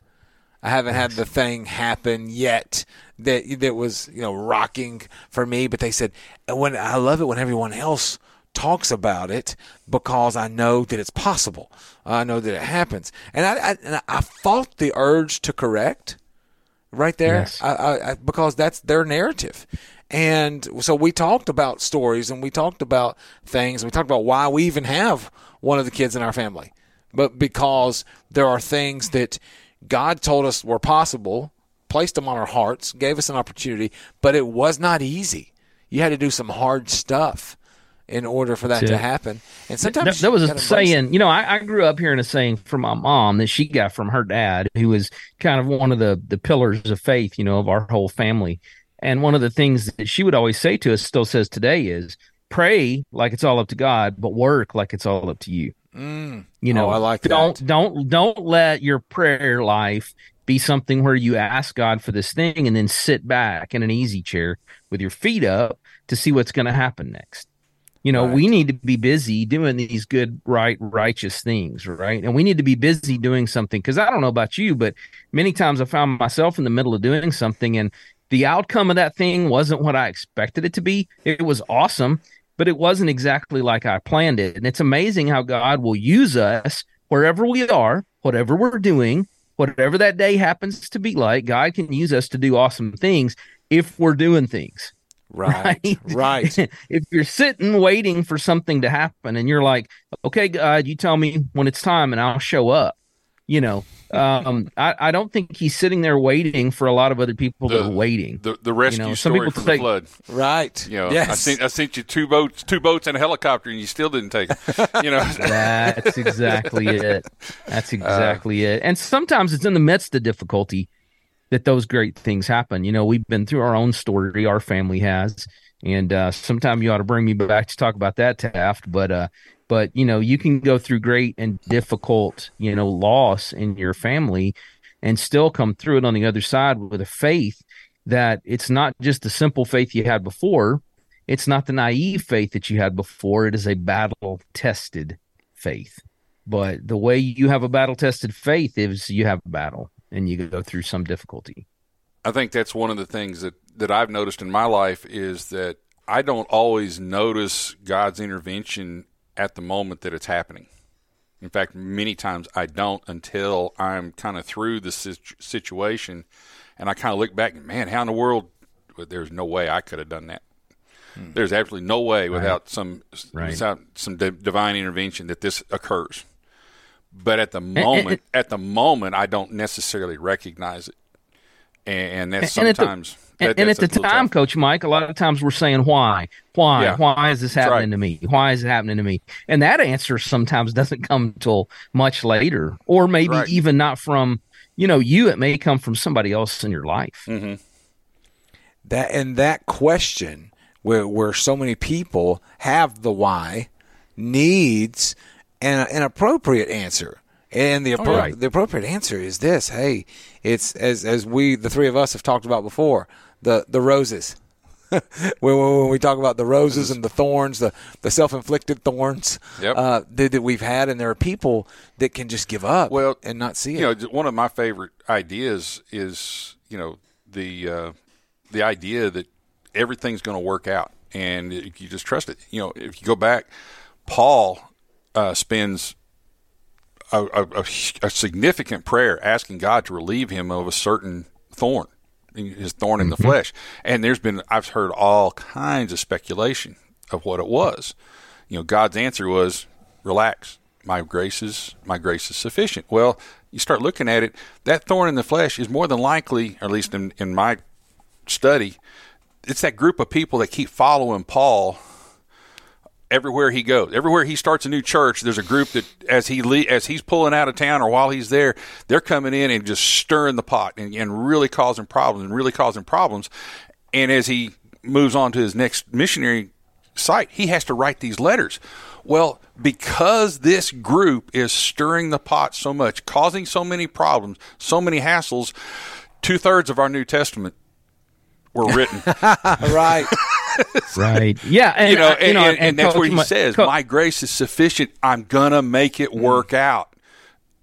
C: I haven't had the thing happen yet that that was you know rocking for me. But they said when I love it when everyone else talks about it because I know that it's possible. I know that it happens, and I I, and I fought the urge to correct right there
E: Yes.
C: I, I, I, because that's their narrative. And so we talked about stories and we talked about things. We talked about why we even have one of the kids in our family, but because there are things that God told us were possible, placed them on our hearts, gave us an opportunity, but it was not easy. You had to do some hard stuff in order for that to happen. And sometimes
E: there was a
C: it.
E: saying, you know, I, I grew up hearing a saying from my mom that she got from her dad, who was kind of one of the the pillars of faith, you know, of our whole family. And one of the things that she would always say to us, still says today, is pray like it's all up to God, but work like it's all up to you.
C: Mm.
E: You know,
C: Oh, I like
E: don't
C: that.
E: don't don't let your prayer life be something where you ask God for this thing and then sit back in an easy chair with your feet up to see what's going to happen next. You know, we need to be busy doing these good, right, righteous things, right? And we need to be busy doing something because I don't know about you, but many times I found myself in the middle of doing something and the outcome of that thing wasn't what I expected it to be. It was awesome, but it wasn't exactly like I planned it. And it's amazing how God will use us wherever we are, whatever we're doing, whatever that day happens to be like. God can use us to do awesome things if we're doing things.
C: Right. Right.
E: if you're sitting waiting for something to happen and you're like, okay, God, you tell me when it's time and I'll show up. You know, um, I, I don't think he's sitting there waiting for a lot of other people that are waiting.
D: The the rescue
E: know, some
D: story
E: people
D: from
E: take-
D: flood.
C: Right.
D: You know, I sent I sent you two boats, two boats and a helicopter, and you still didn't take it. You know,
E: That's exactly it.
D: Uh,
E: That's exactly it. And sometimes it's in the midst of difficulty that those great things happen. You know, we've been through our own story, our family has, and uh, sometime you ought to bring me back to talk about that, Taft. But uh, but you know, you can go through great and difficult, you know, loss in your family, and still come through it on the other side with a faith that it's not just the simple faith you had before. It's not the naive faith that you had before. It is a battle tested faith. But the way you have a battle tested faith is you have a battle and you go through some difficulty.
D: I think that's one of the things that, that I've noticed in my life is that I don't always notice God's intervention at the moment that it's happening. In fact, many times I don't until I'm kind of through the situ- situation and I kind of look back and, man, how in the world? There's no way I could have done that. Hmm. There's absolutely no way without some
E: Right.
D: without some di- divine intervention that this occurs. But at the moment, at the moment, I don't necessarily recognize it, and, and that's
E: And at the-
D: sometimes.
E: And,
D: that-
E: and at the time,
D: tough.
E: Coach Mike, a lot of times we're saying, why? Why?
D: Yeah.
E: Why is this happening
D: right.
E: to me? Why is it happening to me? And that answer sometimes doesn't come until much later, or maybe
D: Right.
E: even not from, you know, you. It may come from somebody else in your life.
D: Mm-hmm.
C: that and that question where where so many people have the why needs an, an appropriate answer and the, appro-
E: Right.
C: the appropriate answer is this hey it's as as we the three of us have talked about before the the roses when, when we talk about the roses and the thorns the the self-inflicted thorns
D: Yep.
C: uh, that, that we've had and there are people that can just give up
D: Well,
C: and not see it
D: You know, j- one of my favorite ideas is you know the uh, the idea that everything's going to work out, and you just trust it. You know, if you go back, Paul uh, spends a, a, a, significant prayer asking God to relieve him of a certain thorn, his thorn in the flesh. And there's been I've heard all kinds of speculation of what it was. You know, God's answer was, "Relax, my grace is my grace is sufficient." Well, you start looking at it, that thorn in the flesh is more than likely, or at least in, in my study, it's that group of people that keep following Paul everywhere he goes. Everywhere he starts a new church, there's a group that as he le- as he's pulling out of town or while he's there, they're coming in and just stirring the pot and, and really causing problems and really causing problems. And as he moves on to his next missionary site, he has to write these letters. Well, because this group is stirring the pot so much, causing so many problems, so many hassles, two thirds of our New Testament were written.
C: right
E: right. Yeah. And,
D: you know,
E: uh,
D: and, and, and that's where he
E: my-
D: says, "My grace is sufficient. I'm gonna make it work out."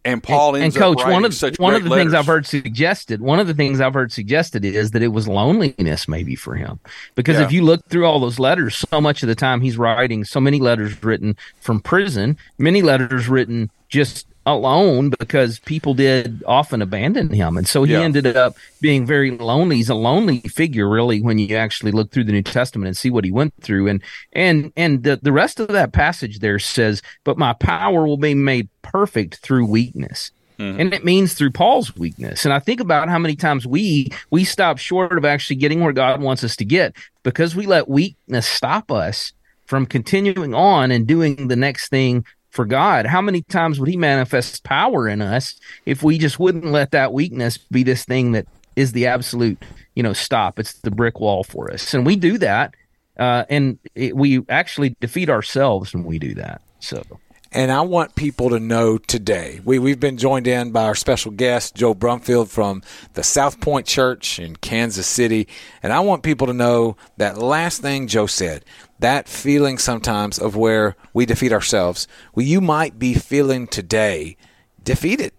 D: And Paul
E: and,
D: ends
E: and coach,
D: up
E: one of
D: such
E: one of the things. I've heard suggested, one of the things I've heard suggested is that it was loneliness maybe for him. Because
D: Yeah.
E: if you look through all those letters, so much of the time he's writing so many letters written from prison, many letters written just alone because people did often abandon him. And so he
D: Yeah.
E: ended up being very lonely. He's a lonely figure really when you actually look through the New Testament and see what he went through. And and and the, the rest of that passage there says, But my power will be made perfect through weakness mm-hmm. and it means through Paul's weakness. And I think about how many times we we stop short of actually getting where God wants us to get because we let weakness stop us from continuing on and doing the next thing for God. How many times would he manifest power in us if we just wouldn't let that weakness be this thing that is the absolute, you know, stop. It's the brick wall for us. And we do that uh, and it, we actually defeat ourselves when we do that. So
C: And I want people to know today. We we've been joined in by our special guest, Joe Brumfield from the South Point Church in Kansas City. And I want people to know that last thing Joe said, that feeling sometimes of where we defeat ourselves. Well, you might be feeling today defeated.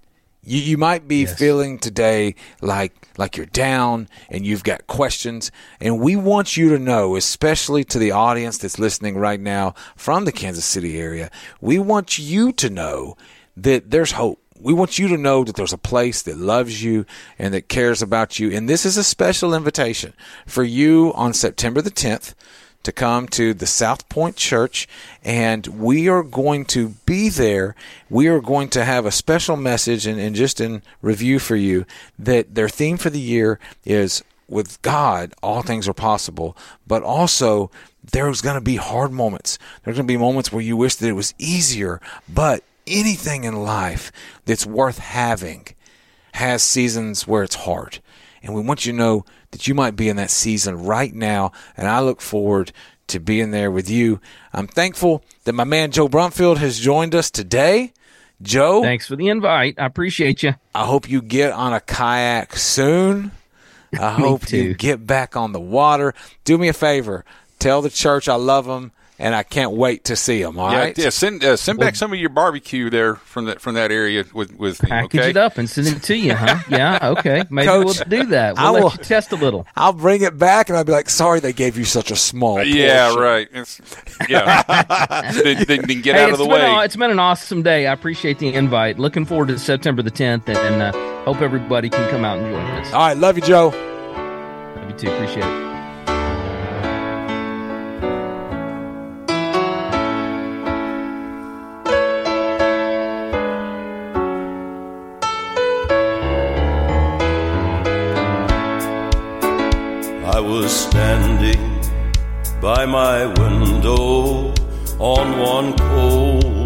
C: You, you might be feeling today like like you're down and you've got questions and we want you to know especially to the audience that's listening right now from the Kansas City area we want you to know that there's hope we want you to know that there's a place that loves you and that cares about you and this is a special invitation for you on September the 10th to come to the South Point Church, and we are going to be there. We are going to have a special message and, and just in review for you that their theme for the year is with God, all things are possible, but also there's going to be hard moments. There's going to be moments where you wish that it was easier, but anything in life that's worth having has seasons where it's hard. And we want you to know that you might be in that season right now. And I look forward to being there with you. I'm thankful that my man Joe Brumfield has joined us today. Joe,
E: thanks for the invite. I appreciate you.
C: I hope you get on a kayak soon. I hope you get back on the water. Do me a favor. Tell the church I love them and I can't wait to see them. All
D: yeah,
C: right.
D: yeah. Send uh, send back some of your barbecue there from that from that area with with me.
E: Package
D: okay?
E: it up and send it to you, huh? Yeah, okay. Maybe
C: Coach,
E: we'll do that. We'll
C: I
E: let
C: will-
E: you test a little.
C: I'll bring it back and I'll be like, sorry they gave you such a small
D: Yeah, right. It's, yeah. then, then, then get
E: hey,
D: out of the way.
E: a- it's been an awesome day. I appreciate the invite. Looking forward to September the 10th, and uh, hope everybody can come out and join us.
C: All right. Love you, Joe.
E: Love you too. Appreciate it.
B: Was standing by my window on one cold